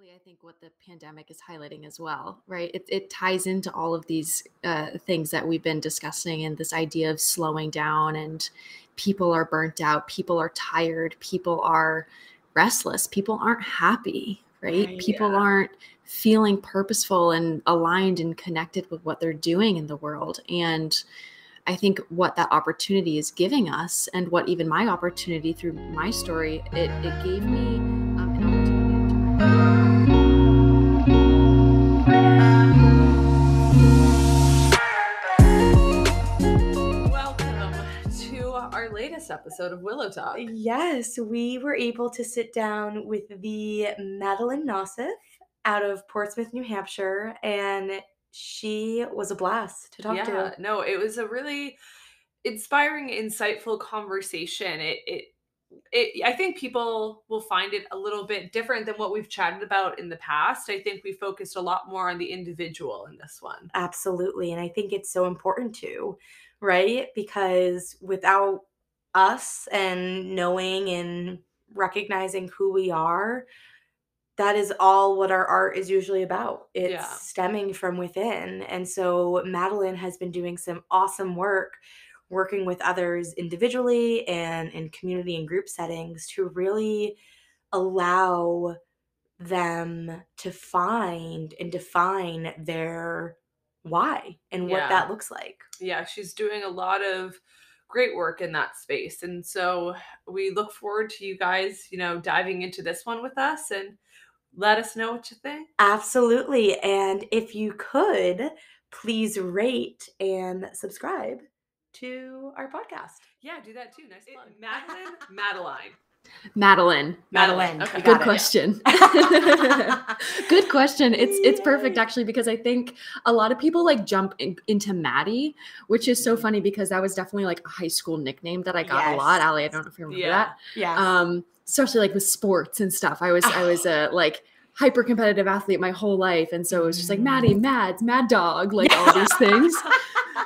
exactly, I think, what the pandemic is highlighting as well, right? It, it ties into all of these uh, things that we've been discussing and this idea of slowing down and people are burnt out, people are tired, people are restless, people aren't happy, right? right people yeah. aren't feeling purposeful and aligned and connected with what they're doing in the world. And I think what that opportunity is giving us, and what even my opportunity through my story, it, it gave me latest episode of Willow Talk. Yes, we were able to sit down with the Madeline Nosif out of Portsmouth, New Hampshire, and she was a blast to talk to. yeah, to. No, it was a really inspiring, insightful conversation. It it it, I think people will find it a little bit different than what we've chatted about in the past. I think we focused a lot more on the individual in this one. Absolutely. And I think it's so important to, right? Because without us and knowing and recognizing who we are, that is all what our art is usually about. It's yeah. stemming from within. And so Madeline has been doing some awesome work working with others individually and in community and group settings to really allow them to find and define their why and what yeah. that looks like. Yeah, she's doing a lot of great work in that space. And so we look forward to you guys, you know, diving into this one with us and let us know what you think. Absolutely. And if you could, please rate and subscribe to our podcast. Yeah, do that too. Nice plug. Madeline, Madeline. Madeline. Madeline. Okay. Good question. Good question. It's it's perfect actually because I think a lot of people like jump in, into Maddie, which is so funny because that was definitely like a high school nickname that I got yes. a lot. Ali, I don't know if you remember yeah. that. Yeah. Um, especially like with sports and stuff. I was I was a like hyper competitive athlete my whole life, and so it was just like Maddie, mm. Mads, Mad Dog, like all these things.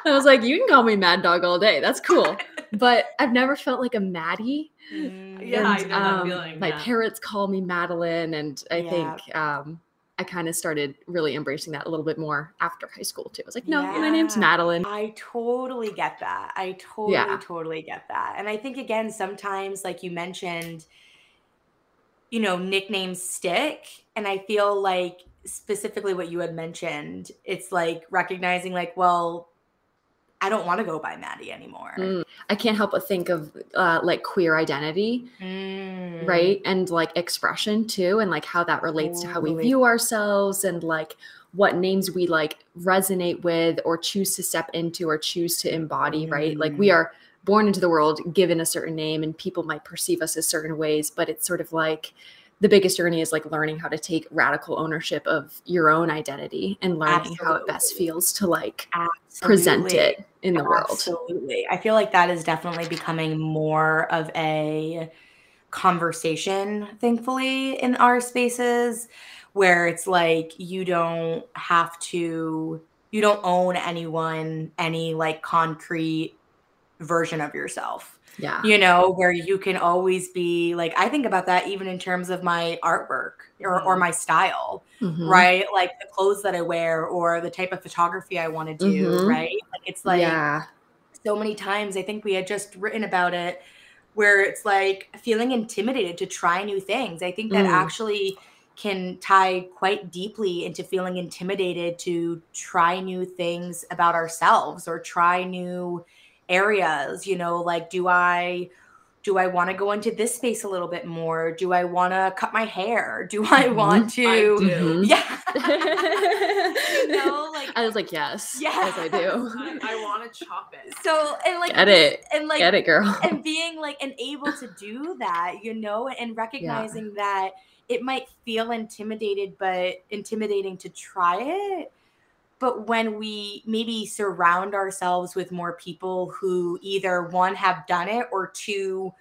I was like, you can call me Mad Dog all day. That's cool. But I've never felt like a Maddie. Mm, yeah, and, um, feeling, My parents call me Madeline, and I yeah. think um, I kind of started really embracing that a little bit more after high school too. I was like, no, yeah. my name's Madeline. I totally get that. I totally, yeah. totally get that. And I think again, sometimes, like you mentioned, you know, nicknames stick. And I feel like specifically what you had mentioned, it's like recognizing, like, well, I don't want to go by Maddie anymore. Mm. I can't help but think of uh, like queer identity, mm. right? And like expression too, and like how that relates to how we view ourselves and like what names we like resonate with or choose to step into or choose to embody, mm. right? Like we mm. are born into the world given a certain name and people might perceive us as certain ways, but it's sort of like the biggest journey is like learning how to take radical ownership of your own identity and learning Absolutely. how it best feels to like Absolutely. present it in the Absolutely. world. Absolutely. I feel like that is definitely becoming more of a conversation, thankfully, in our spaces where it's like you don't have to you don't own anyone any like concrete version of yourself yeah. You know, where you can always be like, I think about that even in terms of my artwork or, or mm-hmm. my style, mm-hmm. right? Like the clothes that I wear or the type of photography I want to do, mm-hmm. right? Like it's like yeah. so many times I think we had just written about it where it's like feeling intimidated to try new things. I think that mm. actually can tie quite deeply into feeling intimidated to try new things about ourselves or try new areas you know like do i do i want to go into this space a little bit more? Do i want to cut my hair? Do i mm-hmm. want to I do. yeah. You know like i was like yes. yes i do. I, I want to chop it. So and like get it. and like get it girl. and being like and able to do that you know and recognizing yeah. that it might feel intimidated but intimidating to try it but when we maybe surround ourselves with more people who either one have done it or two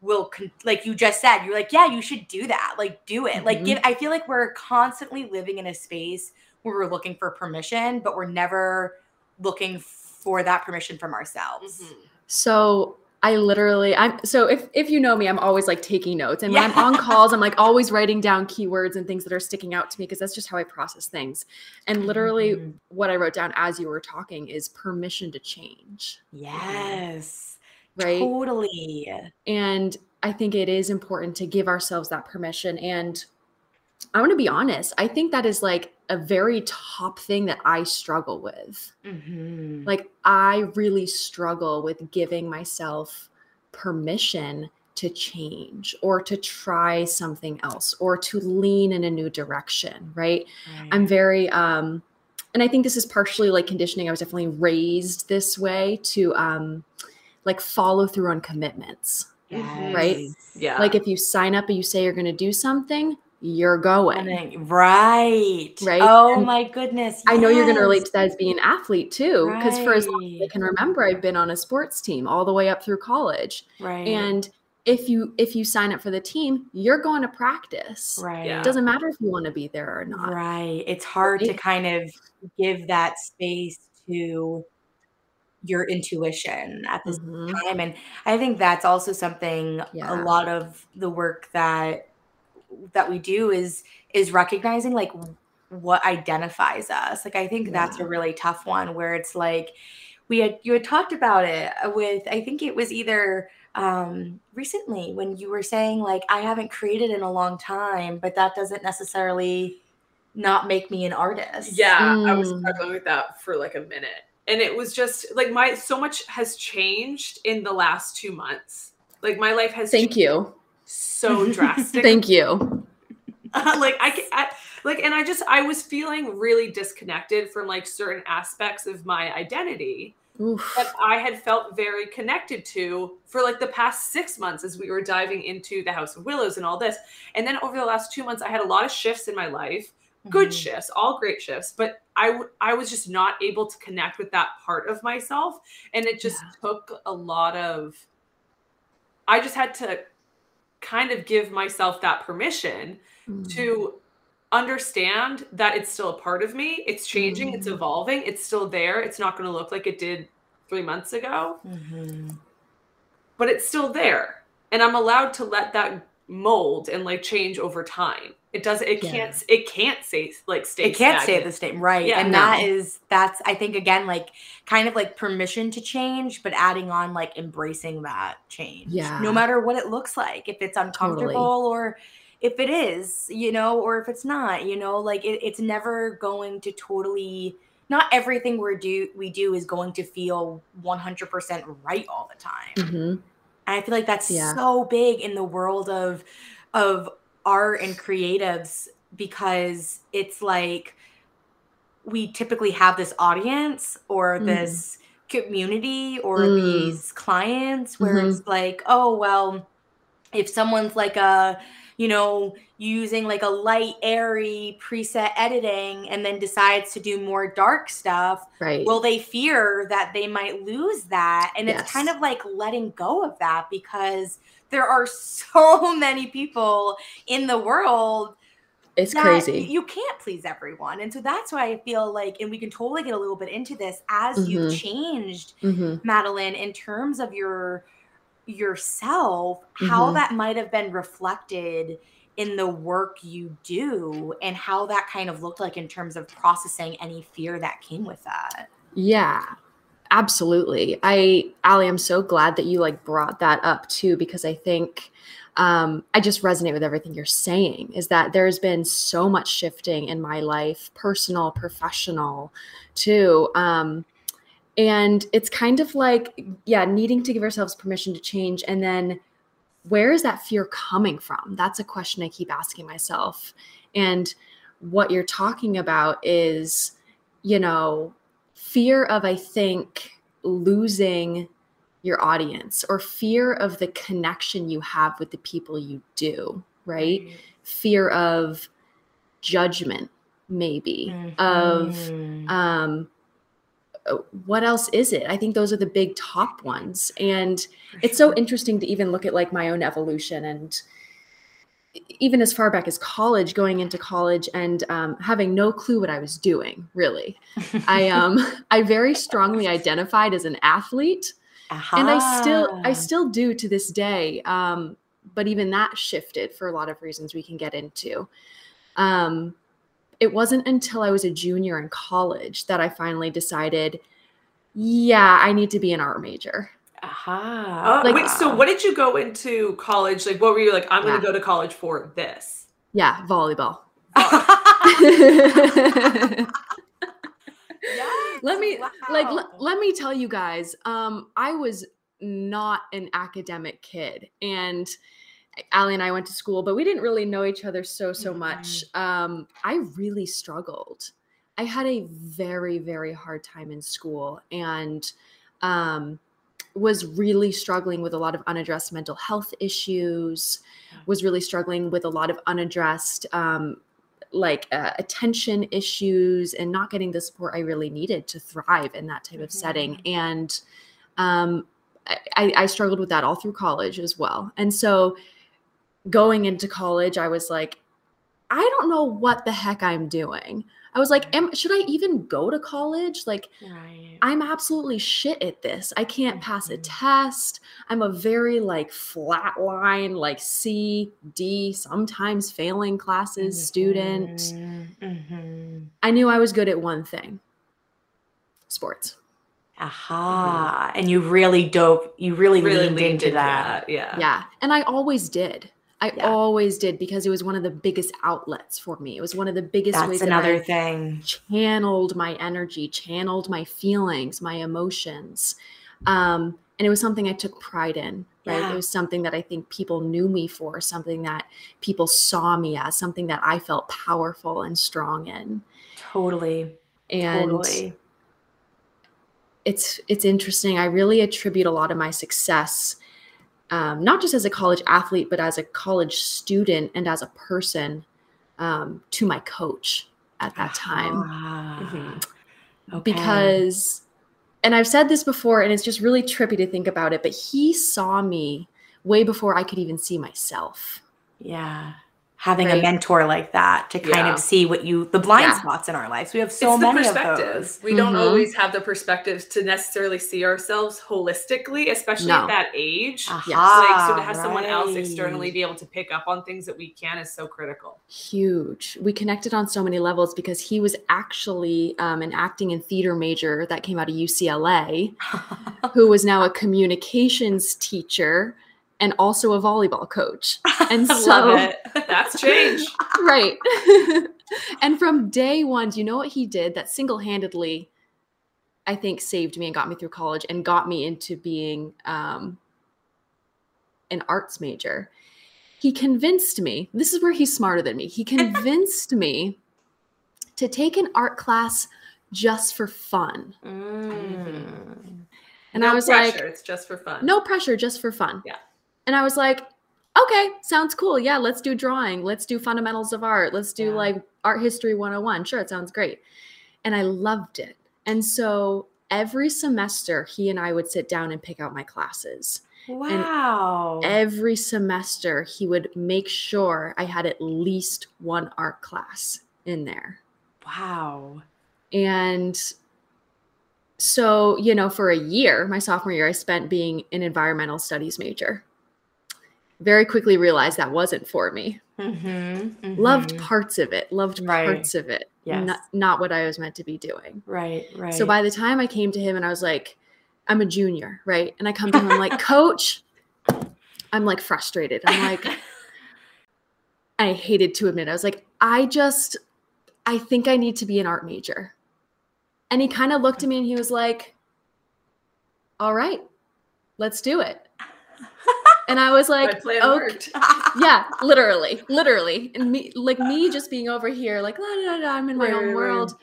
will con- like you just said you're like yeah you should do that like do it mm-hmm. like give i feel like we're constantly living in a space where we're looking for permission but we're never looking for that permission from ourselves mm-hmm. so I literally, I'm so if if you know me, I'm always like taking notes, and when yeah. I'm on calls, I'm like always writing down keywords and things that are sticking out to me because that's just how I process things. And literally, mm-hmm. what I wrote down as you were talking is permission to change. Yes, right, totally. And I think it is important to give ourselves that permission. And I want to be honest, I think that is like a very top thing that I struggle with. Mm-hmm. Like, I really struggle with giving myself permission to change or to try something else or to lean in a new direction, right? right? I'm very, um, and I think this is partially like conditioning. I was definitely raised this way to um, like follow through on commitments. Yes. Right? Yeah. Like if you sign up and you say you're going to do something, you're going. Right. Right. Oh and my goodness. Yes. I know you're going to relate to that as being an athlete too. Because right. for as long as I can remember, I've been on a sports team all the way up through college. Right. And if you if you sign up for the team, you're going to practice. Right. It doesn't matter if you want to be there or not. Right. It's hard right. to kind of give that space to your intuition at this mm-hmm. time. And I think that's also something yeah. a lot of the work that that we do is is recognizing like what identifies us. Like I think yeah. that's a really tough one where it's like we had you had talked about it with I think it was either um recently when you were saying like I haven't created in a long time, but that doesn't necessarily not make me an artist. Yeah, mm. I was mm. struggling with that for like a minute. And it was just like my so much has changed in the last 2 months. Like my life has Thank you so drastic. Thank you. like I, I like and I just I was feeling really disconnected from like certain aspects of my identity Oof. that I had felt very connected to for like the past six months as we were diving into the House of Willows and all this. And then over the last two months, I had a lot of shifts in my life, good mm-hmm. shifts, all great shifts, but I, w- I was just not able to connect with that part of myself. And it just yeah. took a lot of, I just had to kind of give myself that permission mm. to understand that it's still a part of me. It's changing, mm. it's evolving, it's still there. It's not going to look like it did three months ago, mm-hmm. but it's still there. And I'm allowed to let that mold and like change over time. It does it yeah. can't it can't say like stay It can't stagnant. stay the same, right? Yeah, and no. that is that's I think again like kind of like permission to change, but adding on like embracing that change. Yeah. No matter what it looks like, if it's uncomfortable totally. or if it is, you know, or if it's not, you know, like it, it's never going to totally not everything we do we do is going to feel 100% right all the time. Mm-hmm. And I feel like that's yeah. so big in the world of of art and creatives because it's like we typically have this audience or mm. this community or mm. these clients where mm-hmm. it's like, oh, well, if someone's like a, you know, using like a light, airy preset editing and then decides to do more dark stuff, right. will they fear that they might lose that? And yes. it's kind of like letting go of that because there are so many people in the world it's crazy. You can't please everyone. And so that's why I feel like, and we can totally get a little bit into this as mm-hmm. you've changed, mm-hmm. Madeline, in terms of your yourself, mm-hmm. how that might have been reflected in the work you do and how that kind of looked like in terms of processing any fear that came with that. Yeah. Absolutely. I Ali, I'm so glad that you like brought that up too because I think um, I just resonate with everything you're saying. Is that there's been so much shifting in my life, personal, professional, too. Um, and it's kind of like, yeah, needing to give ourselves permission to change. And then where is that fear coming from? That's a question I keep asking myself. And what you're talking about is, you know, fear of, I think, losing your audience or fear of the connection you have with the people you do, right? Mm-hmm. Fear of judgment, maybe, mm-hmm. of um, what else is it? I think those are the big top ones. And For it's sure. so interesting to even look at like my own evolution and even as far back as college, going into college and um, having no clue what I was doing, really. I um I very strongly identified as an athlete uh-huh. and I still I still do to this day. Um, but even that shifted for a lot of reasons we can get into. Um, it wasn't until I was a junior in college that I finally decided, yeah, I need to be an art major. Aha. Uh, like, wait, so what did you go into college? Like, what were you like? I'm yeah. going to go to college for this. Yeah, volleyball. yes, let me wow. like let, let me tell you guys um i was not an academic kid and Ali and I went to school, but we didn't really know each other so so much. Mm-hmm. Um, I really struggled. I had a very very hard time in school, and um, was really struggling with a lot of unaddressed mental health issues. Was really struggling with a lot of unaddressed um, like uh, attention issues and not getting the support I really needed to thrive in that type of mm-hmm. setting. And um, I, I struggled with that all through college as well. And so going into college, I was like, I don't know what the heck I'm doing. I was like, Am, should I even go to college? Like, right. I'm absolutely shit at this. I can't pass a mm-hmm. test. I'm a very like flat line, like C, D, sometimes failing classes mm-hmm. student. Mm-hmm. I knew I was good at one thing sports. Aha. Mm-hmm. And you really dope, you really, really leaned, leaned into that. that. Yeah. Yeah. And I always did. I yeah. always did because it was one of the biggest outlets for me. It was one of the biggest That's ways another that thing. channeled my energy, channeled my feelings, my emotions. Um, and it was something I took pride in, right? Yeah. It was something that I think people knew me for, something that people saw me as, something that I felt powerful and strong in. Totally. And totally. it's it's interesting. I really attribute a lot of my success um, not just as a college athlete, but as a college student and as a person um, to my coach at that time. Mm-hmm. Okay. Because, and I've said this before, and it's just really trippy to think about it, but he saw me way before I could even see myself. Yeah having right. a mentor like that to kind yeah. of see what you the blind yeah. spots in our lives. We have so it's many of those. We mm-hmm. don't always have the perspectives to necessarily see ourselves holistically, especially no. at that age. Aha, like so to have right. someone else externally be able to pick up on things that we can is so critical. Huge. We connected on so many levels because he was actually um, an acting and theater major that came out of UCLA, who was now a communications teacher and also a volleyball coach. And so that's change. right. and from day one, do you know what he did that single handedly, I think, saved me and got me through college and got me into being um, an arts major? He convinced me, this is where he's smarter than me. He convinced me to take an art class just for fun. Mm. And no I was pressure, like, it's just for fun. No pressure, just for fun. Yeah. And I was like, okay, sounds cool. Yeah, let's do drawing. Let's do fundamentals of art. Let's do yeah. like art history 101. Sure, it sounds great. And I loved it. And so every semester, he and I would sit down and pick out my classes. Wow. And every semester, he would make sure I had at least one art class in there. Wow. And so, you know, for a year, my sophomore year, I spent being an environmental studies major very quickly realized that wasn't for me. Mm-hmm, mm-hmm. Loved parts of it, loved right. parts of it, yes. not, not what I was meant to be doing. Right, right. So by the time I came to him and I was like, I'm a junior, right? And I come to him, I'm like, Coach, I'm like frustrated. I'm like, I hated to admit, I was like, I just, I think I need to be an art major. And he kind of looked at me and he was like, All right, let's do it. And I was like, okay. yeah, literally, literally. And me, like me just being over here, like, la, la, la, I'm in my right, own world. Right.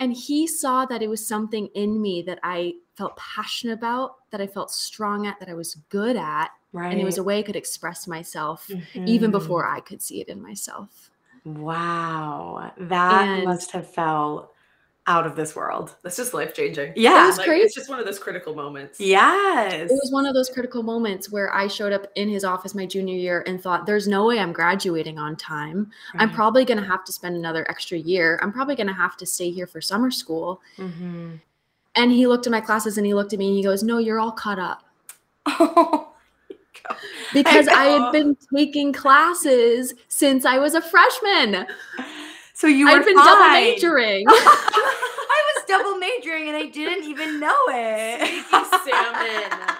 And he saw that it was something in me that I felt passionate about, that I felt strong at, that I was good at. Right. And it was a way I could express myself mm-hmm. even before I could see it in myself. Wow. That and must have felt out of this world. That's just life changing. Yeah. It was like, crazy. It's just one of those critical moments. Yes. It was one of those critical moments where I showed up in his office my junior year and thought, there's no way I'm graduating on time. Right. I'm probably going to have to spend another extra year. I'm probably going to have to stay here for summer school. Mm-hmm. And he looked at my classes and he looked at me and he goes, No, you're all caught up. Oh, because I, I had been taking classes since I was a freshman. So you were I'd been double majoring. I was double majoring and I didn't even know it. salmon.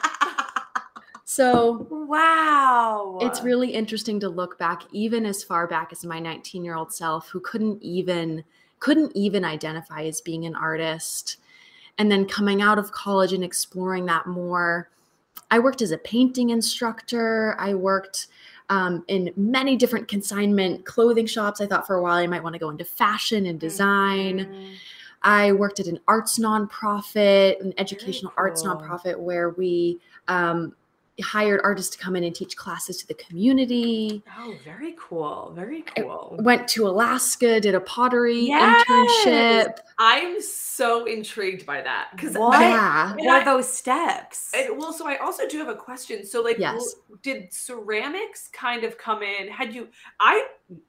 so wow. it's really interesting to look back even as far back as my 19 year old self who couldn't even couldn't even identify as being an artist and then coming out of college and exploring that more i worked as a painting instructor i worked um, in many different consignment clothing shops i thought for a while i might want to go into fashion and design Mhm. I worked at an arts nonprofit, an educational arts cool. nonprofit, where we um, hired artists to come in and teach classes to the community. Oh, very cool. Very cool. Went to Alaska, did a pottery Yes! internship. I'm so intrigued by that because What? Yeah. What are those steps? And well, so I also do have a question. So, like, Yes. did ceramics kind of come in? Had you? I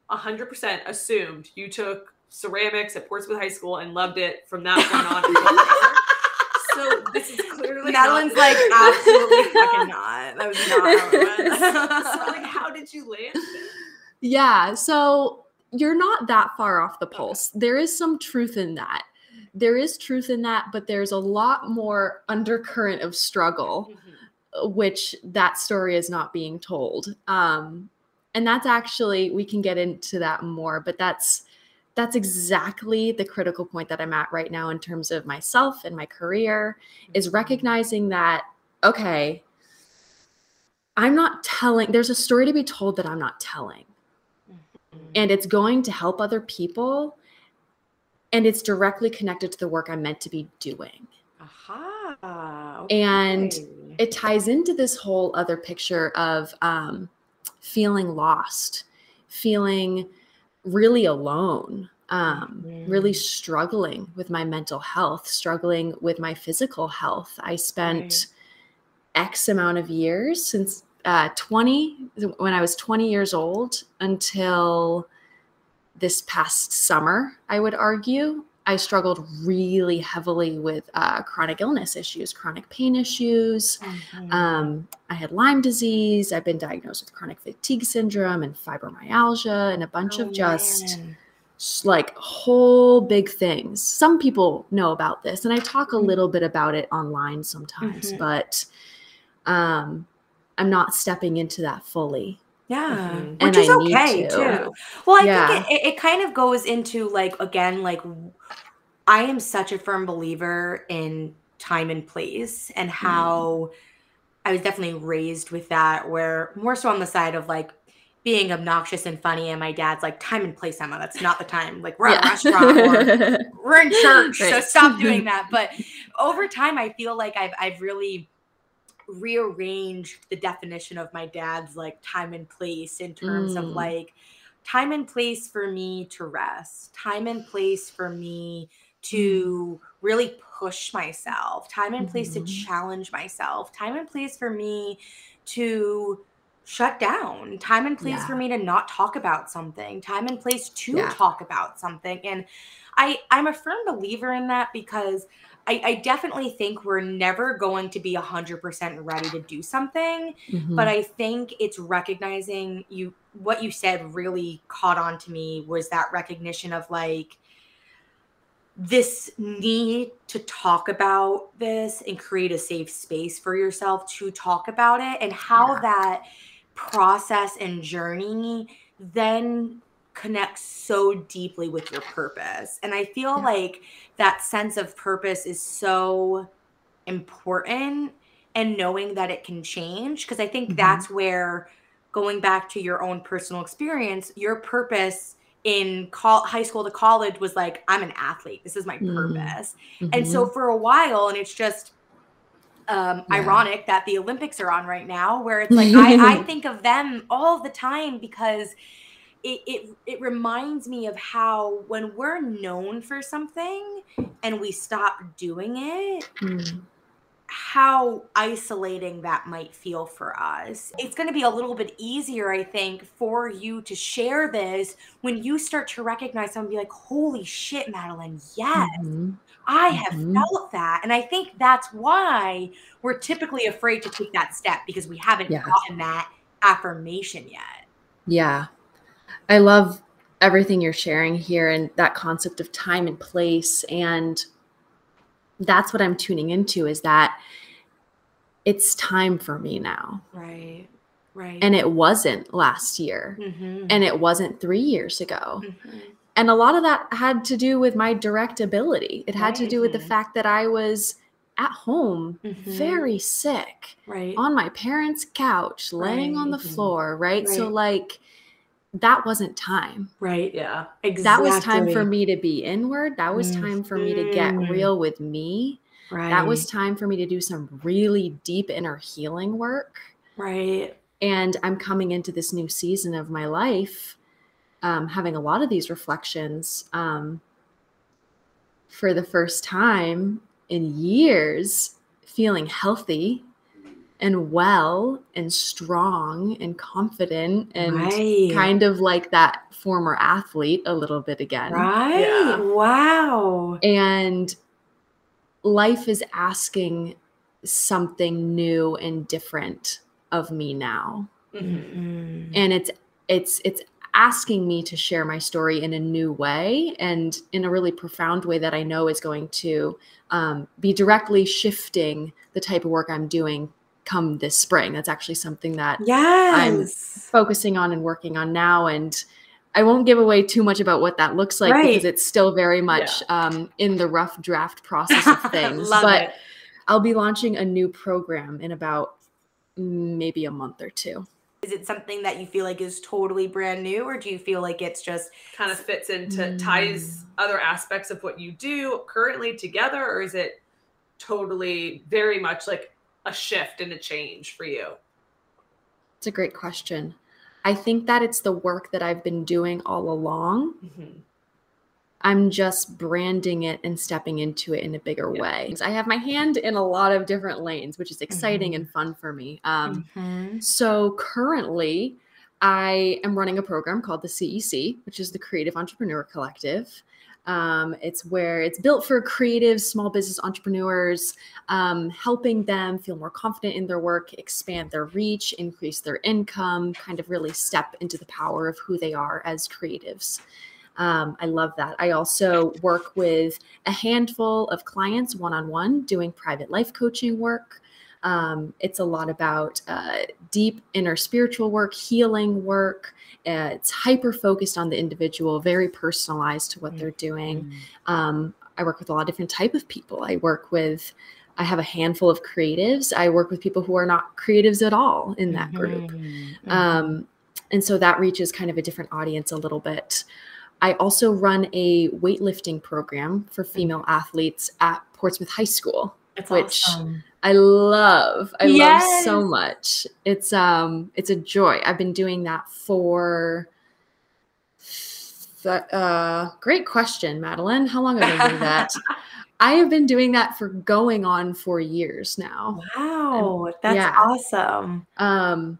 100% assumed you took ceramics at Portsmouth High School and loved it from that point on. until so this is clearly Madeline's the- like absolutely fucking not. That was not how it went. so, like, how did you land there? Yeah. So you're not that far off the pulse. There is some truth in that. There is truth in that, but there's a lot more undercurrent of struggle. which that story is not being told um and that's actually we can get into that more but that's that's exactly the critical point that i'm at right now in terms of myself and my career is recognizing that okay i'm not telling there's a story to be told that i'm not telling. And it's going to help other people and it's directly connected to the work i'm meant to be doing. Aha. And it ties into this whole other picture of um, feeling lost, feeling really alone, um, really struggling with my mental health, struggling with my physical health. I spent X amount of years since uh, 20, when I was 20 years old until this past summer, I would argue. I struggled really heavily with uh, chronic illness issues, chronic pain issues. Mhm. Um, I had Lyme disease. I've been diagnosed with chronic fatigue syndrome and fibromyalgia and a bunch Oh, of just man. like whole big things. Some people know about this, and I talk a Mhm. little bit about it online sometimes, Mhm. but um, I'm not stepping into that fully. Yeah, Mhm. And which is I okay to. too. Well, I Yeah. think it, it, kind of goes into like again, like I am such a firm believer in time and place and how I was definitely raised with that, where more so on the side of like being obnoxious and funny, and my dad's like, time and place, Emma, that's not the time. Like we're at a restaurant or we're in church, so stop doing that. But over time, I feel like I've I've really rearranged the definition of my dad's like time and place in terms of Mm. like time and place for me to rest, time and place for me to really push myself, time and place Mhm. to challenge myself, time and place for me to shut down, time and place Yeah. for me to not talk about something, time and place to Yeah. talk about something. And I I'm a firm believer in that because I, I definitely think we're never going to be 100% ready to do something Mhm. but i think it's recognizing you what you said really caught on to me was that recognition of like this need to talk about this and create a safe space for yourself to talk about it and how Yeah. that process and journey then connects so deeply with your purpose and i feel Yeah. like that sense of purpose is so important and knowing that it can change because i think Mhm. that's where going back to your own personal experience your purpose in col- high school to college was like i'm an athlete this is my Mm. purpose and so Mhm. for a while and it's just um, Yeah. ironic that the olympics are on right now where it's like I, I think of them all the time because it, it it reminds me of how when we're known for something and we stop doing it Mm. how isolating that might feel for us. It's going to be a little bit easier, I think, for you to share this when you start to recognize someone be like, holy shit, Madeline, yes, mm-hmm. I have mm-hmm. felt that. And I think that's why we're typically afraid to take that step because we haven't yeah. gotten that affirmation yet. Yeah. I love everything you're sharing here and that concept of time and place and that's what I'm tuning into is that it's time for me now. Right. Right. And it wasn't last year. Mm-hmm. And it wasn't 3 years ago. Mm-hmm. And a lot of that had to do with my direct ability. It had right. to do with the fact that I was at home mm-hmm. very sick. Right. On my parents' couch, laying right. on the floor, right? So like that wasn't time. Right. Yeah. Exactly. That was time for me to be inward. That was time for me to get mm-hmm. real with me. Right. That was time for me to do some really deep inner healing work. Right. And I'm coming into this new season of my life, um, having a lot of these reflections um, for the first time in years, feeling healthy and well and strong and confident and right. kind of like that former athlete a little bit again. Right. Yeah. Wow. And life is asking something new and different of me now. Mm-hmm. And it's it's it's asking me to share my story in a new way and in a really profound way that I know is going to um, be directly shifting the type of work I'm doing come this spring. That's actually something that yes. I'm focusing on and working on now. And I won't give away too much about what that looks like right. because it's still very much yeah. um, in the rough draft process of things. but it. I'll be launching a new program in about maybe a month or two. Is it something that you feel like is totally brand new, or do you feel like it's just kind of fits into mm. ties other aspects of what you do currently together, or is it totally very much like a shift and a change for you? It's a great question. I think that it's the work that I've been doing all along. Mm-hmm. I'm just branding it and stepping into it in a bigger yeah. way. I have my hand in a lot of different lanes, which is exciting mm-hmm. and fun for me. Um, mm-hmm. So currently, I am running a program called the CEC, which is the Creative Entrepreneur Collective. Um, it's where it's built for creative small business entrepreneurs, um, helping them feel more confident in their work, expand their reach, increase their income, kind of really step into the power of who they are as creatives. Um, I love that. I also work with a handful of clients one on one doing private life coaching work. Um, it's a lot about uh, deep inner spiritual work, healing work. Uh, it's hyper focused on the individual, very personalized to what mm-hmm. they're doing. Mm. Um, I work with a lot of different type of people. I work with I have a handful of creatives. I work with people who are not creatives at all in that group. Mm-hmm. Um, and so that reaches kind of a different audience a little bit. I also run a weightlifting program for female athletes at Portsmouth High School, That's which awesome. I love. I yes. love so much. It's um it's a joy. I've been doing that for that uh great question, Madeline. How long have I been doing that? I have been doing that for going on for years now. Wow, and, that's yeah. awesome. Um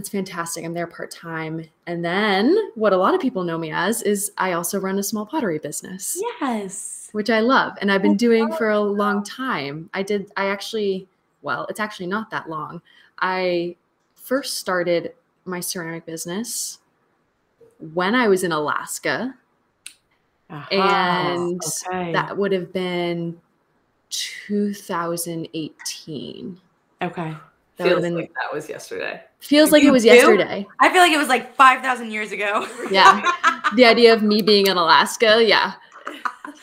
it's fantastic. I'm there part time. And then what a lot of people know me as is I also run a small pottery business. Yes which I love and I've been doing for a long time. I did, I actually, well, it's actually not that long. I first started my ceramic business when I was in Alaska. Uh-huh. And okay. that would have been 2018. Okay. That feels been, like that was yesterday. Feels like you it was do? yesterday. I feel like it was like 5,000 years ago. yeah. the idea of me being in Alaska. Yeah.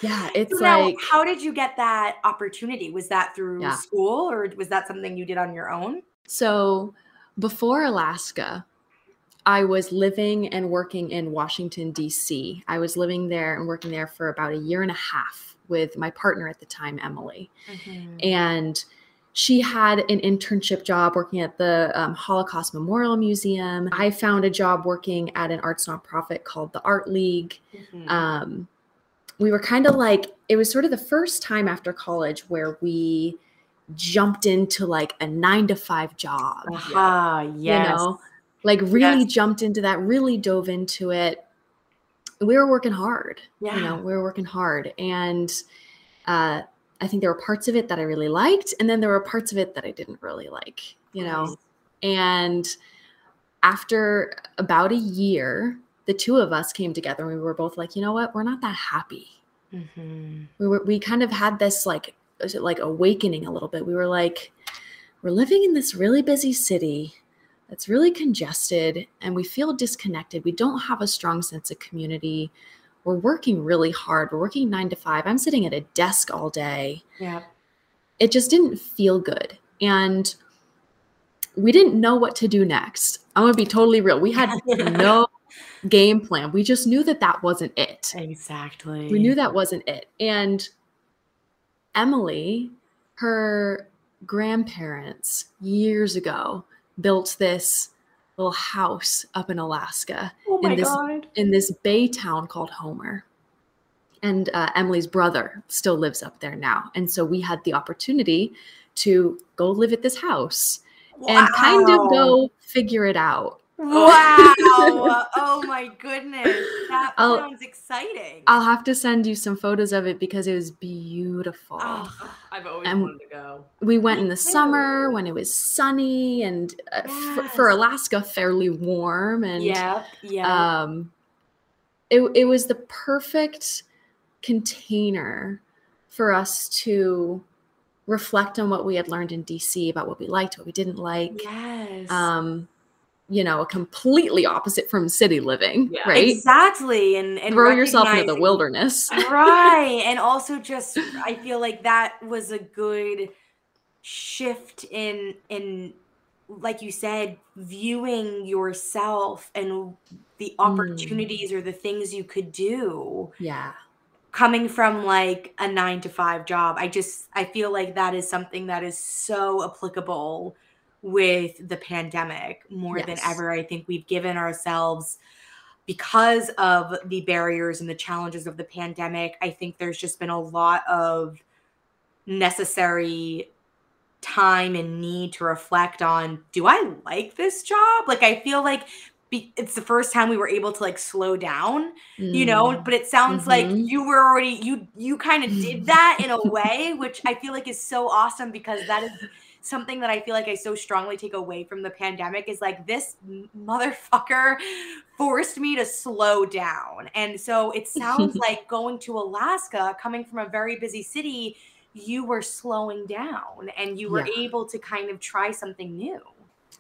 Yeah, it's now, like how did you get that opportunity? Was that through yeah. school or was that something you did on your own? So, before Alaska, I was living and working in Washington D.C. I was living there and working there for about a year and a half with my partner at the time, Emily. Mm-hmm. And she had an internship job working at the um, Holocaust Memorial Museum. I found a job working at an arts nonprofit called the Art League. Mm-hmm. Um, we were kind of like it was sort of the first time after college where we jumped into like a nine to five job. Ah, uh-huh, yes. You know, like really yes. jumped into that, really dove into it. We were working hard. Yeah. You know, we were working hard. And uh, I think there were parts of it that I really liked, and then there were parts of it that I didn't really like, you know. And after about a year, the two of us came together and we were both like, you know what, we're not that happy. Mm-hmm. We were we kind of had this like like awakening a little bit. We were like, we're living in this really busy city that's really congested and we feel disconnected. We don't have a strong sense of community we're working really hard. We're working nine to five. I'm sitting at a desk all day. Yeah. It just didn't feel good. And we didn't know what to do next. I'm going to be totally real. We had no game plan. We just knew that that wasn't it. Exactly. We knew that wasn't it. And Emily, her grandparents years ago built this little house up in Alaska oh in this God. in this bay town called Homer. And uh, Emily's brother still lives up there now, and so we had the opportunity to go live at this house wow. and kind of go figure it out. Wow. oh my goodness. That I'll, sounds exciting. I'll have to send you some photos of it because it was beautiful. Oh, I've always and wanted to go. We went Me in the too. summer when it was sunny and uh, yes. f- for Alaska fairly warm and yeah, yeah. Um it it was the perfect container for us to reflect on what we had learned in DC about what we liked, what we didn't like. Yes. Um you know, completely opposite from city living, yeah. right? Exactly. And, and throw yourself into the wilderness. right. And also just I feel like that was a good shift in in like you said, viewing yourself and the mm. opportunities mm. or the things you could do. Yeah. Coming from like a nine to five job. I just I feel like that is something that is so applicable with the pandemic more yes. than ever. I think we've given ourselves because of the barriers and the challenges of the pandemic. I think there's just been a lot of necessary time and need to reflect on do I like this job? Like I feel like be, it's the first time we were able to like slow down, you know, mm. but it sounds mm-hmm. like you were already you you kind of did that in a way which I feel like is so awesome because that is something that I feel like I so strongly take away from the pandemic is like this motherfucker forced me to slow down. And so it sounds like going to Alaska, coming from a very busy city, you were slowing down and you were yeah. able to kind of try something new.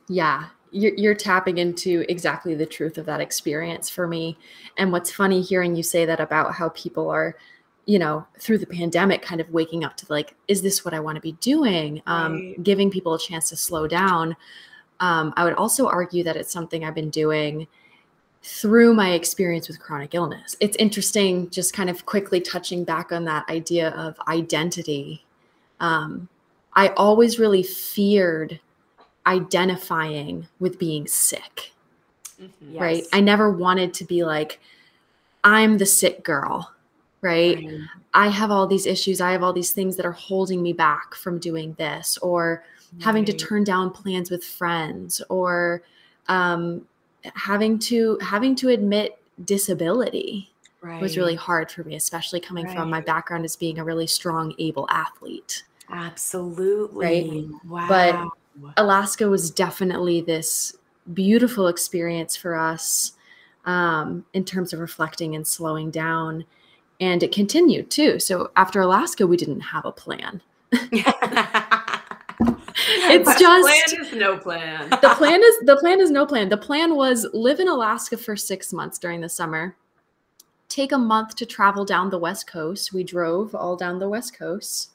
Yeah, you're, you're tapping into exactly the truth of that experience for me. And what's funny hearing you say that about how people are you know through the pandemic kind of waking up to like is this what i want to be doing? Um, right. giving people a chance to slow down. Um, i would also argue that it's something i've been doing through my experience with chronic illness. It's interesting just kind of quickly touching back on that idea of identity. Um, i always really feared identifying with being sick. Mm-hmm. yes. right i never wanted to be like i'm the sick girl right? right? I have all these issues. I have all these things that are holding me back from doing this, or right. having to turn down plans with friends, or um, having to having to admit disability right. was really hard for me, especially coming from my background as being a really strong, able athlete. Absolutely. Right. Wow. But Alaska was definitely this beautiful experience for us um, in terms of reflecting and slowing down and it continued too. So after Alaska, we didn't have a plan. it's but just plan is no plan. the plan is the plan is no plan. The plan was live in Alaska for six months during the summer, take a month to travel down the west coast. We drove all down the west coast,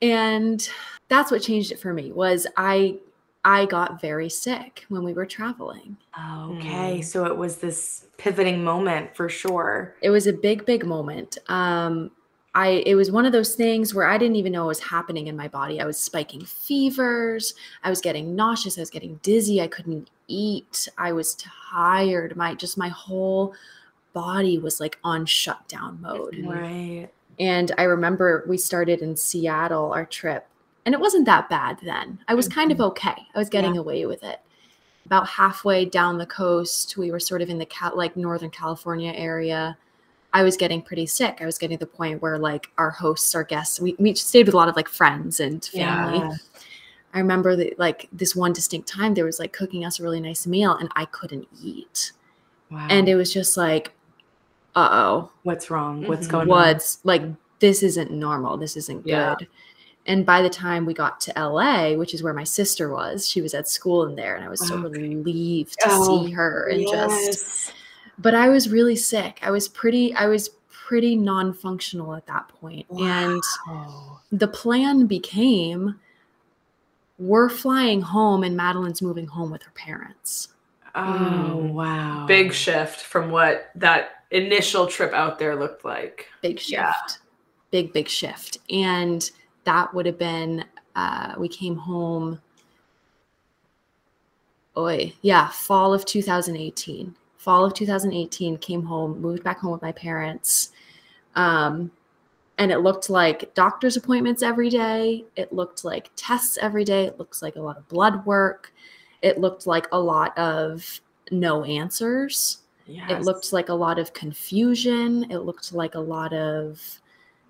and that's what changed it for me. Was I I got very sick when we were traveling. Okay, mm. so it was this pivoting moment for sure. It was a big, big moment. Um, I it was one of those things where I didn't even know what was happening in my body. I was spiking fevers. I was getting nauseous. I was getting dizzy. I couldn't eat. I was tired. My just my whole body was like on shutdown mode. Right. And I remember we started in Seattle, our trip, and it wasn't that bad then. I was kind of Mhm. okay. I was getting Yeah. away with it. About halfway down the coast, we were sort of in the Cal- like Northern California area. I was getting pretty sick. I was getting to the point where like our hosts, our guests, we, we stayed with a lot of like friends and family. Yeah. I remember that like this one distinct time there was like cooking us a really nice meal and I couldn't eat. Wow. And it was just like, uh oh, what's wrong? What's Mhm. going on? what's like this isn't normal. This isn't Yeah. good. And by the time we got to LA, which is where my sister was, she was at school in there and I was so Okay. relieved to Oh, see her and just but I was really sick. I was pretty I was pretty non-functional at that point. And the plan became we're flying home and Madeline's moving home with her parents. Oh Mm. wow. Big shift from what that initial trip out there looked like. Big shift. Yeah. Big, big shift. And that would have been uh we came home Oi, yeah, fall of 2018. Fall of 2018 came home, moved back home with my parents. Um and it looked like doctor's appointments every day. It looked like tests every day. It looks like a lot of blood work. It looked like a lot of no answers. It looked like a lot of confusion. It looked like a lot of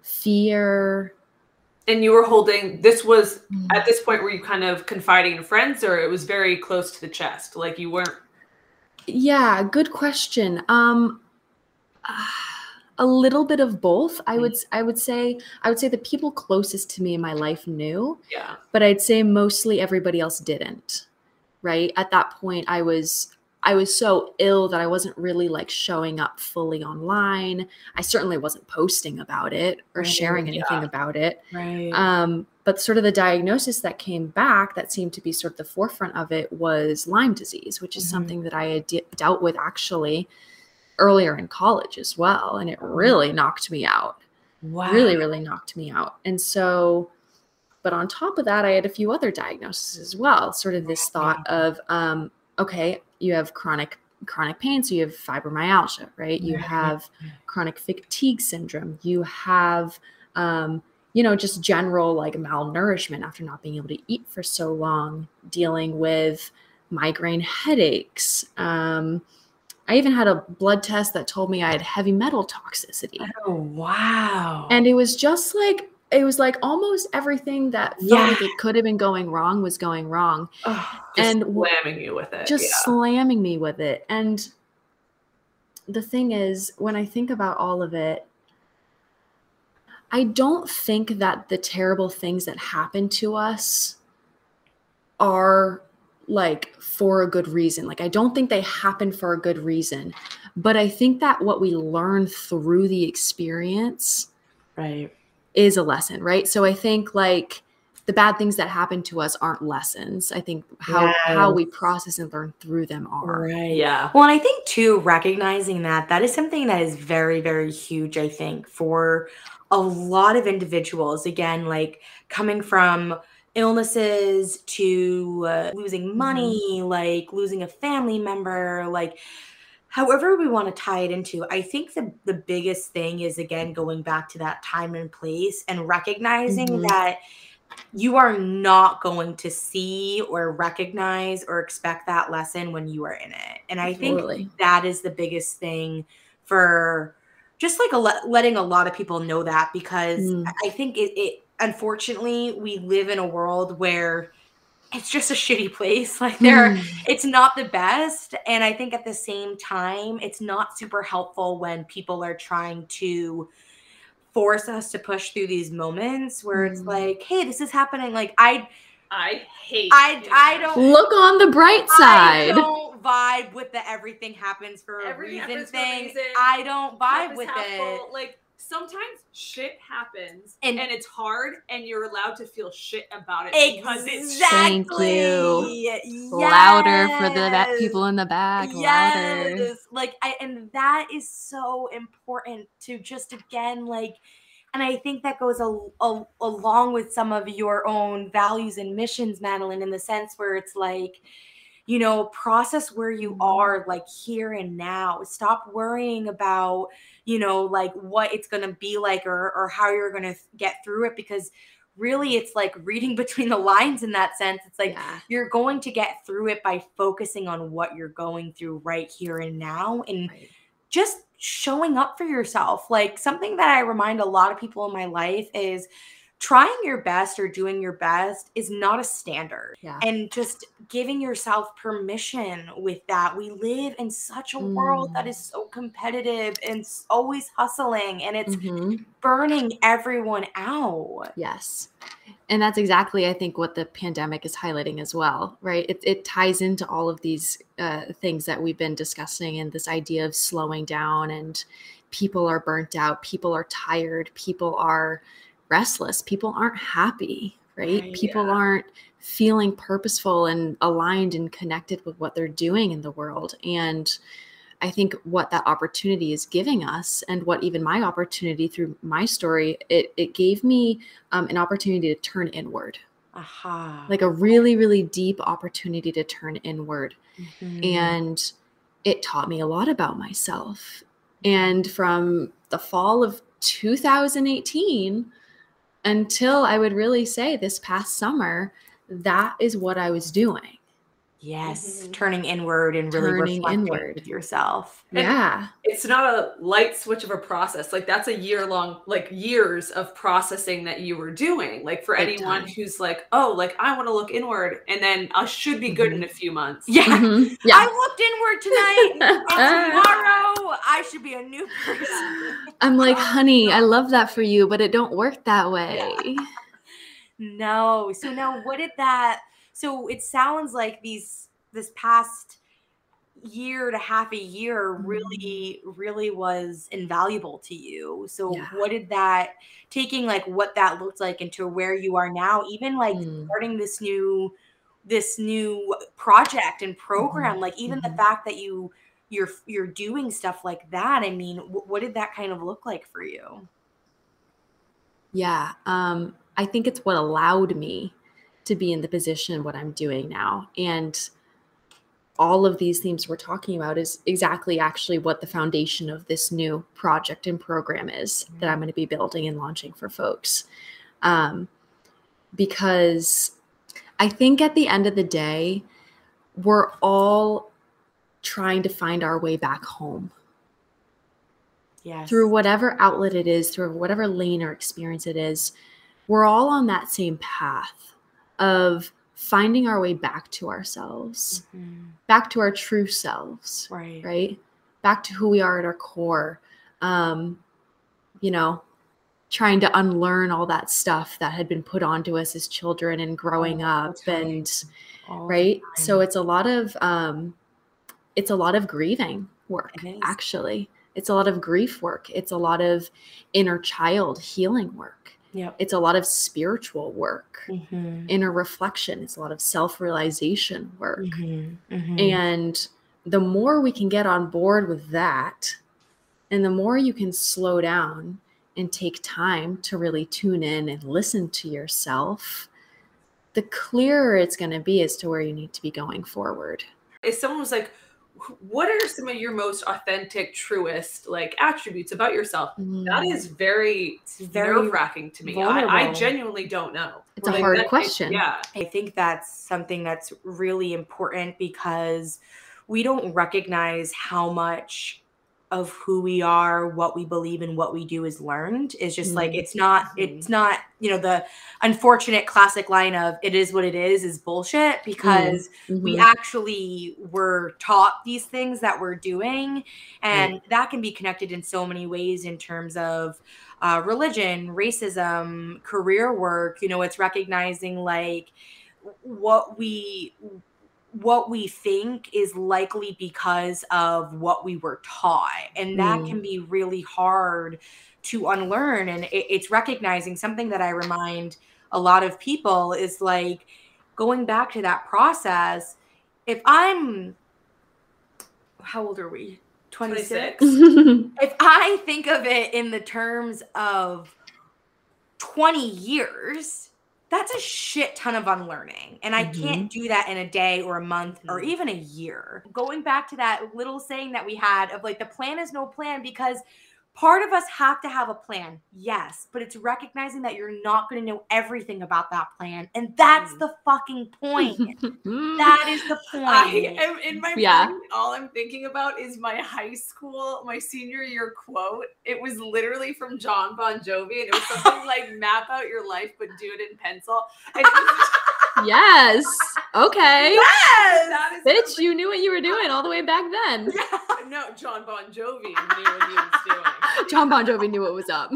fear. And you were holding this was at this point were you kind of confiding in friends or it was very close to the chest? Like you weren't Yeah, good question. Um a little bit of both. I would I would say I would say the people closest to me in my life knew, yeah. but I'd say mostly everybody else didn't. Right? At that point I was I was so ill that I wasn't really like showing up fully online. I certainly wasn't posting about it or Right, sharing anything about it. right. Um, but sort of the diagnosis that came back that seemed to be sort of the forefront of it was Lyme disease, which is Mhm. something that I had de- dealt with actually earlier in college as well. And it really knocked me out, wow. really, really knocked me out. And so, but on top of that, I had a few other diagnoses as well. Sort of this thought of, um, okay, you have chronic chronic pain, so you have fibromyalgia, right? You have chronic fatigue syndrome. You have, um, you know, just general like malnourishment after not being able to eat for so long, dealing with migraine headaches. Um, I even had a blood test that told me I had heavy metal toxicity. Oh wow. And it was just like, it was like almost everything that felt like it could have been going wrong was going wrong, Oh, Just And- slamming you with it. just yeah. slamming me with it. And the thing is, when I think about all of it, I don't think that the terrible things that happen to us are like for a good reason. Like, I don't think they happen for a good reason. But I think that what we learn through the experience right. Is a lesson, right? So I think like the bad things that happen to us aren't lessons. I think how how we process and learn through them are. Right. Yeah. Well, and I think too, recognizing that that is something that is very, very huge, I think, for a lot of individuals. Again, like coming from illnesses to uh, losing money, like losing a family member, like however we want to tie it into. I think the, the biggest thing is, again, going back to that time and place and recognizing Mhm. that you are not going to see or recognize or expect that lesson when you are in it. And I think that is the biggest thing for just like a le- letting a lot of people know that because Mm. I think it, it unfortunately we live in a world where it's just a shitty place like there Mm. it's not the best and i think at the same time it's not super helpful when people are trying to force us to push through these moments where it's Mm. like hey this is happening like i I hate I- I don't- Look on the bright side. I don't vibe with the everything happens for a Everything reason happens for a thing. reason. I don't vibe with it. full. Like sometimes shit happens And- and, it's hard and you're allowed to feel shit about it because it's shit. Thank Exactly. Louder for the that people in the back. Louder. Yes. Like I and that is so important to just again like and I think that goes a, a, along with some of your own values and missions, Madeline, in the sense where it's like, you know, process where you Mm-hmm. are, like here and now. Stop worrying about, you know, like what it's going to be like or, or how you're going to get through it because really it's like reading between the lines in that sense. It's like Yeah. you're going to get through it by focusing on what you're going through right here and now and Right. just showing up for yourself. Like something that I remind a lot of people in my life is trying your best or doing your best is not a standard. Yeah. And just giving yourself permission with that. We live in such a world that Mm. so competitive and always hustling and it's Mhm. burning everyone out. Yes. And that's exactly, I think, what the pandemic is highlighting as well, right? It, it ties into all of these uh, things that we've been discussing and this idea of slowing down and people are burnt out, people are tired, people are restless, people aren't happy, right? Right, people yeah. aren't feeling purposeful and aligned and connected with what they're doing in the world. And I think what that opportunity is giving us, and what even my opportunity through my story, it, it gave me um, an opportunity to turn inward, Aha. like a really, really deep opportunity to turn inward. Mhm. And it taught me a lot about myself. And from the fall of 2018 until I would really say this past summer, that is what I was doing. Yes, Mhm. turning inward and really Turning reflecting inward. with yourself. And- yeah. it's not a light switch of a process like that's a year long like years of processing that you were doing like for Big anyone time. who's like oh like i want to look inward and then i should be good in a few months Yeah. Mhm. I looked inward tonight, and tomorrow I should be a new person. I'm like, honey, I love that for you, but it don't work that way. No. So now what did that so it sounds like these this past year to half a year really really was invaluable to you. So Yeah. what did that taking like what that looked like into where you are now even like Mm. starting this new this new project and program like even the mhm. fact that you you're you're doing stuff like that i mean wh- what did that kind of look like for you Yeah. Um, I think it's what allowed me to be in the position what I'm doing now. And all of these themes we're talking about is exactly actually what the foundation of this new project and program is that I'm going to be building and launching for folks. Um, because I think at the end of the day, we're all trying to find our way back home yes through whatever outlet it is, through whatever lane or experience it is, we're all on that same path of finding our way back to ourselves, Mhm. back to our true selves, right. right? Back to who we are at our core. Um, you know, trying to unlearn all that stuff that had been put onto us as children and growing All up and All right? so it's a lot of um it's a lot of grieving work It actually. It's a lot of grief work. It's a lot of inner child healing work yep it's a lot of spiritual work Mhm. inner reflection it's a lot of self-realization work Mhm. Mhm. and the more we can get on board with that and the more you can slow down and take time to really tune in and listen to yourself the clearer it's going to be as to where you need to be going forward if someone was like "Wh- what are some of your most authentic truest like attributes about yourself? Mm. That is very It's very nerve-wracking to me. I, I genuinely don't know. It's a Like, hard that- it- question. yeah. I think that's something that's really important because we don't recognize how much of who we are, what we believe and what we do is learned. Is just like Mhm. it's not it's not, you know, the unfortunate classic line of it is what it is is bullshit because we Mhm. actually were taught these things that we're doing and that can be connected in so many ways in terms of uh, religion racism career work you know it's recognizing like what we what we think is likely because of what we were taught and that Mm. can be really hard to unlearn and it, it's recognizing something that i remind a lot of people is like going back to that process if i'm how old are we? 26 if i think of it in the terms of 20 years that's a shit ton of unlearning and i can't do that in a day or a month or Mhm. even a year going back to that little saying that we had of like the plan is no plan because part of us have to have a plan yes but it's recognizing that you're not going to know everything about that plan and that's mm. the fucking point. That is the point. i am in my yeah. brain, all i'm thinking about is my high school my senior year quote. It was literally from john bon jovi and it was something like map out your life but do it in pencil. And yes. Okay. Yes. Bitch, you knew what you were doing all the way back then. Yeah. No, John Bon Jovi knew what he was doing. John Bon Jovi knew what was up.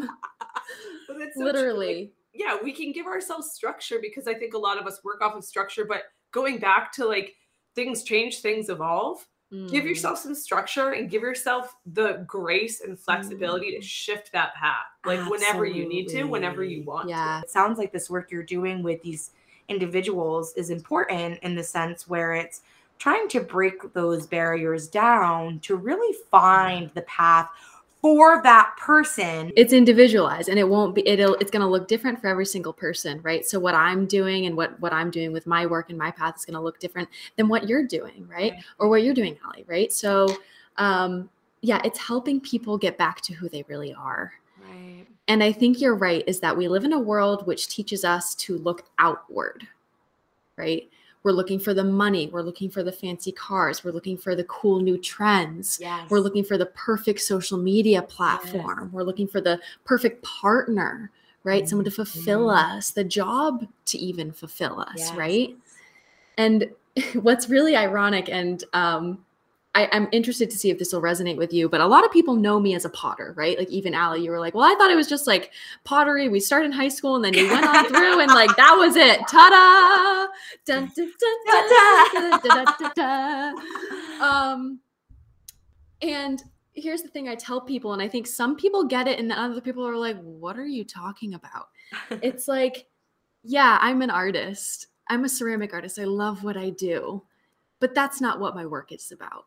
So Literally. Like, yeah, we can give ourselves structure because I think a lot of us work off of structure, but going back to like things change, things evolve. Mm. Give yourself some structure and give yourself the grace and flexibility mm. to shift that path. Like Absolutely. whenever you need to, whenever you want yeah. to. It sounds like this work you're doing with these individuals is important in the sense where it's trying to break those barriers down to really find the path for that person. It's individualized and it won't be it'll it's going to look different for every single person right? So what i'm doing and what what i'm doing with my work and my path is going to look different than what you're doing right, right. or what you're doing Allie, right? So um yeah it's helping people get back to who they really are and I think you're right, is that we live in a world which teaches us to look outward, right? We're looking for the money. We're looking for the fancy cars. We're looking for the cool new trends. Yes. We're looking for the perfect social media platform. Yes. We're looking for the perfect partner, right? Mm-hmm. Someone to fulfill mm-hmm. us, the job to even fulfill us, yes. right? And what's really ironic and um, I, am interested to see if this will resonate with you, but a lot of people know me as a potter, right? Like even Allie, you were like, well, I thought it was just like pottery. We started in high school and then you went on through and like that was it. Ta-da! Dun, dun, dun, um, and here's the thing I tell people, and I think some people get it, and other people are like, what are you talking about? it's like, yeah, I'm an artist. I'm a ceramic artist. I love what I do, but that's not what my work is about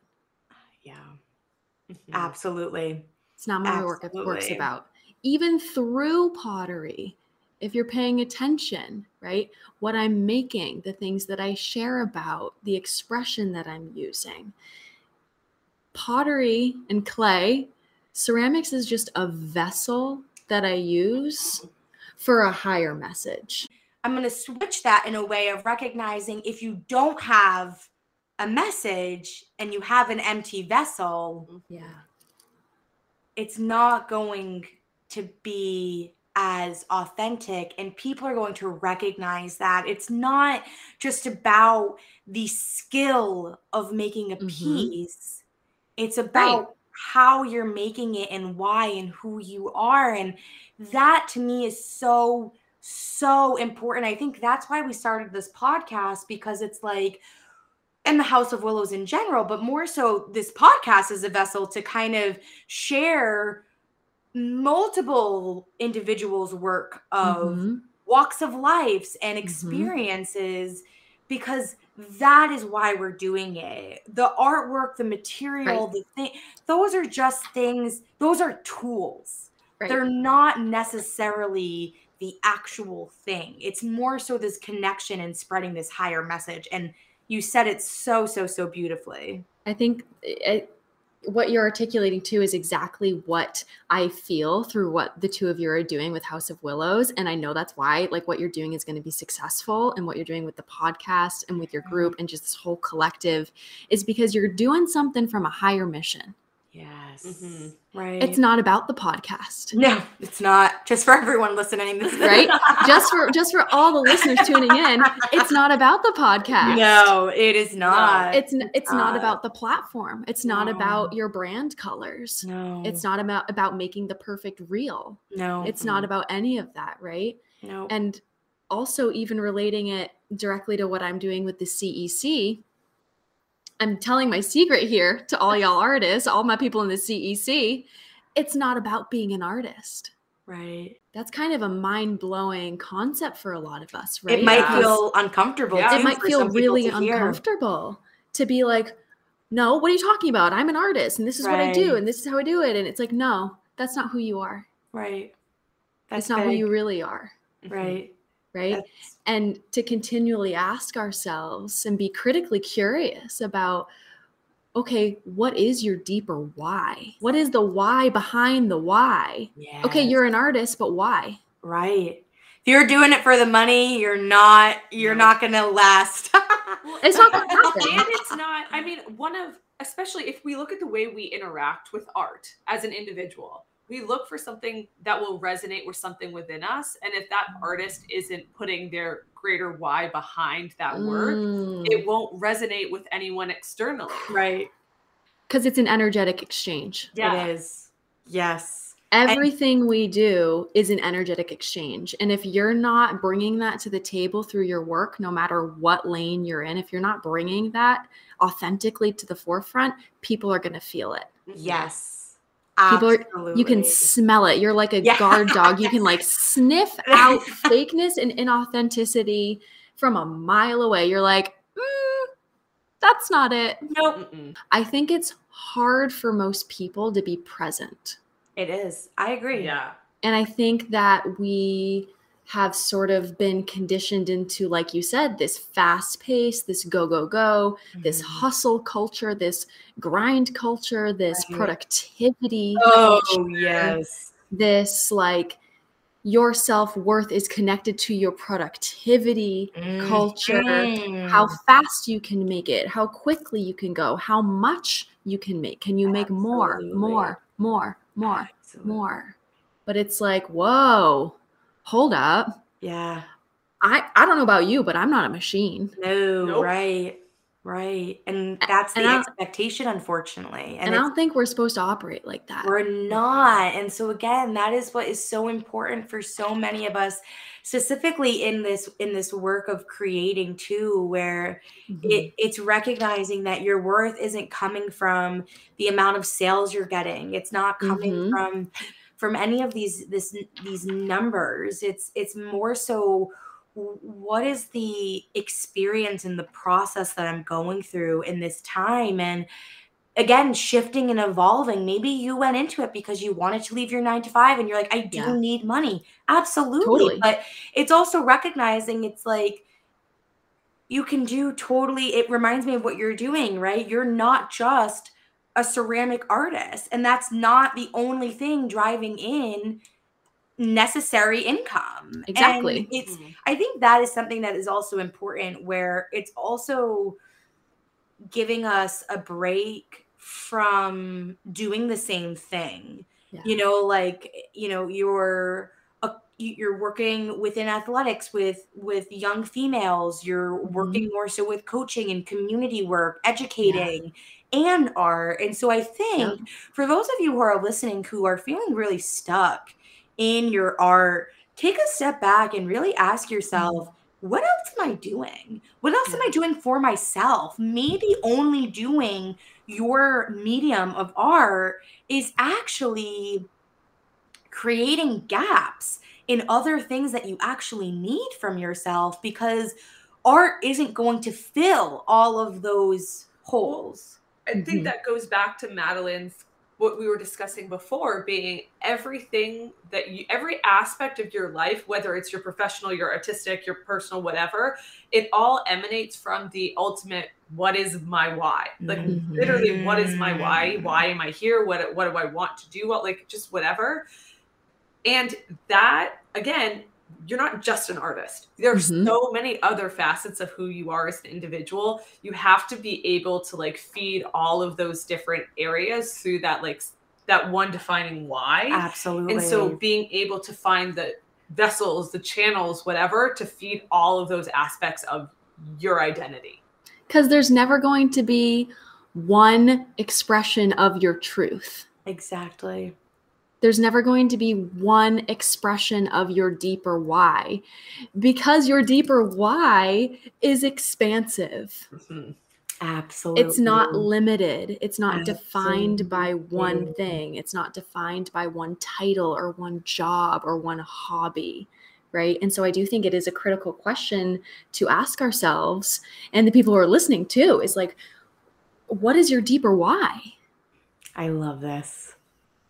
yeah. Mm-hmm. Absolutely. It's not my work works about. Even through pottery, if you're paying attention, right? What I'm making, the things that I share about, the expression that I'm using. Pottery and clay, ceramics is just a vessel that I use for a higher message. I'm going to switch that in a way of recognizing if you don't have a message and you have an empty vessel, mm-hmm. yeah, it's not going to be as authentic and people are going to recognize that it's not just about the skill of making a mm-hmm. piece it's about right. how you're making it and why and who you are and that to me is so so important i think that's why we started this podcast because it's like and the House of Willows in general, but more so this podcast is a vessel to kind of share multiple individuals' work of mm-hmm. walks of lives and mm-hmm. experiences mm-hmm. because that is why we're doing it. The artwork, the material, right. the thing, those are just things, those are tools. Right. They're not necessarily the actual thing. It's more so this connection and spreading this higher message. And you said it so so so beautifully i think it, eh, what you're articulating too is exactly what I feel through what the two of you are doing with House of Willows. And I know that's why, like, what you're doing is going to be successful and what you're doing with the podcast and with your group and just this whole collective is because you're doing something from a higher mission. Yes. Mm-hmm. Right. It's not about the podcast. No, it's not. Just for everyone listening, this right. just for just for all the listeners tuning in, it's not about the podcast. No, it is not. No, it's it's not. not about the platform. It's not no. about your brand colors. No. It's not about about making the perfect reel. No. It's not about any of that, right? No. And also even relating it directly to what I'm doing with the CEC I'm telling my secret here to all y'all artists, all my people in the CEC. It's not about being an artist. Right. That's kind of a mind blowing concept for a lot of us, right? It might because feel uncomfortable. Yeah. it might feel really to uncomfortable to be like, no, what are you talking about? I'm an artist and this is right. what I do and this is how I do it. And it's like, no, that's not who you are. Right. That's, that's not who you really are. Right right? That's... And to continually ask ourselves and be critically curious about okay, what is your deeper why? What is the why behind the why? Yes. Okay, you're an artist, but why? Right. If you're doing it for the money, you're not you're no. not gonna last. it's not gonna happen. And it's not, I mean, one of especially if we look at the way we interact with art as an individual, we look for something that will resonate with something within us. And if that artist isn't putting their greater why behind that work, mm. it won't resonate with anyone externally. Right. Because it's an energetic exchange. Yeah. It is. Yes. Everything we do is an energetic exchange. And if you're not bringing that to the table through your work, no matter what lane you're in, if you're not bringing that authentically to the forefront, people are going to feel it. Yes. People are, you can smell it. You're like a yeah. guard dog. You can like sniff out fakeness and inauthenticity from a mile away. You're like, mm, that's not it. Nope. I think it's hard for most people to be present. It is. I agree. Yeah. And I think that we have sort of been conditioned into, like you said, this fast pace, this go, go, go, mm-hmm. this hustle culture, this grind culture, this right. productivity. Oh, culture, yes. This like your self worth is connected to your productivity mm-hmm. culture, how fast you can make it, how quickly you can go, how much you can make. Can you make more, more, more, more, Absolutely. more? But it's like, whoa hold up. Yeah. I I don't know about you, but I'm not a machine. No, nope. right. Right. And that's the and expectation, unfortunately. And, and I don't think we're supposed to operate like that. We're not. And so again, that is what is so important for so many of us, specifically in this in this work of creating too, where mm-hmm. it, it's recognizing that your worth isn't coming from the amount of sales you're getting. It's not coming mm-hmm. from from any of these this these numbers it's it's more so what is the experience and the process that i'm going through in this time? And again shifting and evolving. Maybe you went into it because you wanted to leave your 9 to 5 and you're like i do yeah. need money. Absolutely. Totally. but it's also recognizing it's like you can do totally it reminds me of what you're doing right? You're not just a ceramic artist and that's not the only thing driving in necessary income exactly and it's mm-hmm. i think that is something that is also important where it's also giving us a break from doing the same thing yeah. you know like you know you're a, you're working within athletics with with young females you're working mm-hmm. more so with coaching and community work educating yeah and art. And so I think yeah. for those of you who are listening who are feeling really stuck in your art, take a step back and really ask yourself, mm-hmm. what else am I doing? What else am I doing for myself? Maybe only doing your medium of art is actually creating gaps in other things that you actually need from yourself because art isn't going to fill all of those holes. I think mm-hmm. that goes back to Madeline's what we were discussing before being everything that you every aspect of your life whether it's your professional your artistic your personal whatever it all emanates from the ultimate what is my why? Like mm-hmm. literally what is my why? Why am i here? What what do i want to do? What like just whatever. And that again you're not just an artist. There's mm-hmm. so many other facets of who you are as an individual. You have to be able to like feed all of those different areas through that like that one defining why. Absolutely. And so being able to find the vessels, the channels, whatever to feed all of those aspects of your identity. Cuz there's never going to be one expression of your truth. Exactly there's never going to be one expression of your deeper why because your deeper why is expansive. Mm-hmm. Absolutely. It's not limited. It's not Absolutely. defined by one thing. It's not defined by one title or one job or one hobby. Right. And so I do think it is a critical question to ask ourselves and the people who are listening too is like, what is your deeper why? I love this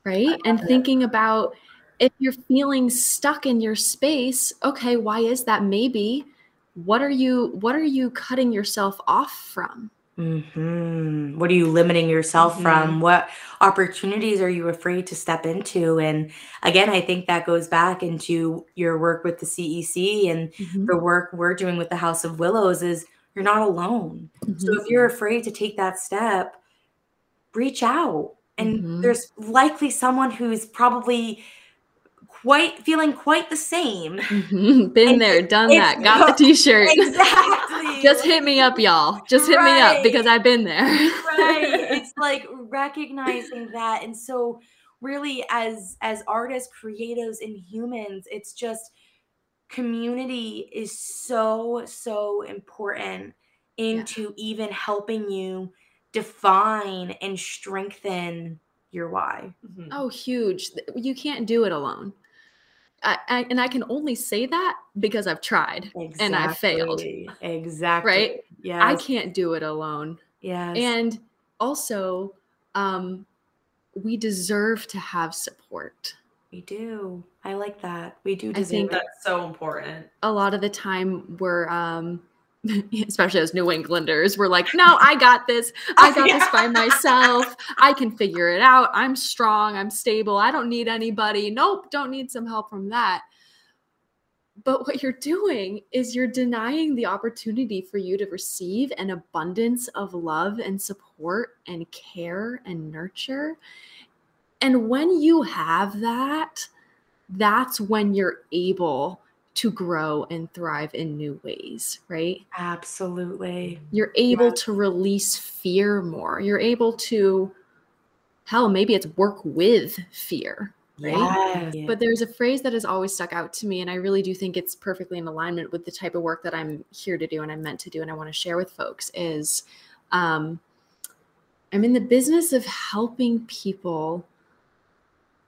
right? And thinking about if you're feeling stuck in your space, okay, why is that? Maybe what are you what are you cutting yourself off from? Mm-hmm. What are you limiting yourself mm-hmm. from? What opportunities are you afraid to step into? And again, I think that goes back into your work with the CEC and mm-hmm. the work we're doing with the House of Willows is you're not alone. Mm-hmm. So if you're afraid to take that step, reach out. And mm-hmm. there's likely someone who's probably quite feeling quite the same. Mm-hmm. Been and there, done that, got the t-shirt. Exactly. Just hit me up, y'all. Just hit right. me up because I've been there. right. It's like recognizing that. And so really as as artists, creatives, and humans, it's just community is so, so important into yeah. even helping you define and strengthen your why. Mm-hmm. Oh, huge. You can't do it alone. I, I, and I can only say that because I've tried exactly. and I've failed. Exactly. Right? Yeah. I can't do it alone. Yes. And also, um, we deserve to have support. We do. I like that. We do. I think that's so important. A lot of the time, we're um, especially as New Englanders, we're like, no, I got this. I got yeah. this by myself. I can figure it out. I'm strong. I'm stable. I don't need anybody. Nope, don't need some help from that. But what you're doing is you're denying the opportunity for you to receive an abundance of love and support and care and nurture. And when you have that, that's when you're able to grow and thrive in new ways, right? Absolutely. You're able yeah. to release fear more. You're able to, hell, maybe it's work with fear, right? Yeah. But there's a phrase that has always stuck out to me, and I really do think it's perfectly in alignment with the type of work that I'm here to do and I'm meant to do, and I want to share with folks is um, I'm in the business of helping people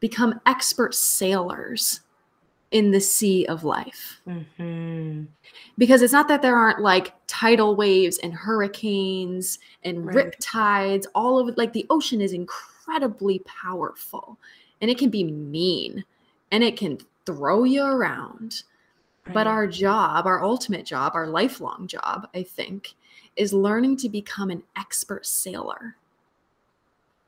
become expert sailors in the sea of life. Mm-hmm. Because it's not that there aren't like tidal waves and hurricanes and right. rip tides, all of it. Like the ocean is incredibly powerful and it can be mean and it can throw you around. Right. But our job, our ultimate job, our lifelong job, I think, is learning to become an expert sailor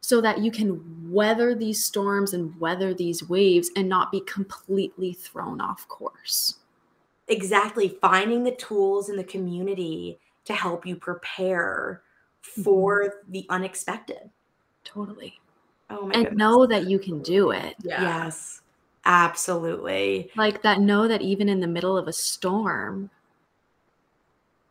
so that you can weather these storms and weather these waves and not be completely thrown off course. Exactly. Finding the tools in the community to help you prepare for mm-hmm. the unexpected. Totally. Oh my And goodness. know that you can do it. Yeah. Yes. Absolutely. Like that know that even in the middle of a storm,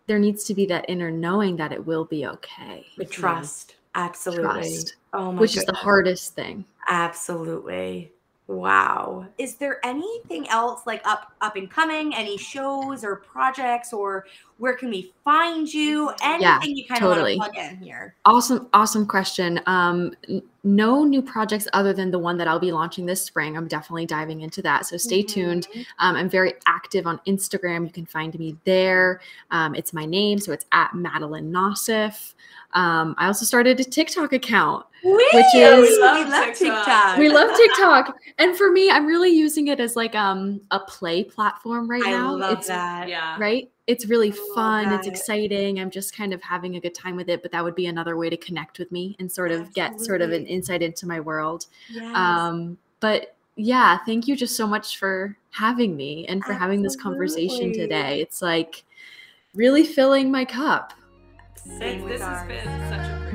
there needs to be that inner knowing that it will be okay. The trust. Absolutely. Trust. Oh my which goodness. is the hardest thing. Absolutely. Wow. Is there anything else like up up and coming? Any shows or projects or where can we find you? Anything yeah, you kind totally. of want to plug in here? Awesome, awesome question. Um, n- no new projects other than the one that I'll be launching this spring. I'm definitely diving into that. So stay mm-hmm. tuned. Um, I'm very active on Instagram. You can find me there. Um, it's my name, so it's at Madeline Nosif. Um, I also started a TikTok account, Wee! which is we love, we love TikTok. We love TikTok, and for me, I'm really using it as like um a play platform right I now. Love it's, that. Yeah. Right. It's really fun. It's exciting. I'm just kind of having a good time with it. But that would be another way to connect with me and sort of Absolutely. get sort of an insight into my world. Yes. Um, but yeah, thank you just so much for having me and for Absolutely. having this conversation today. It's like really filling my cup. This has been such a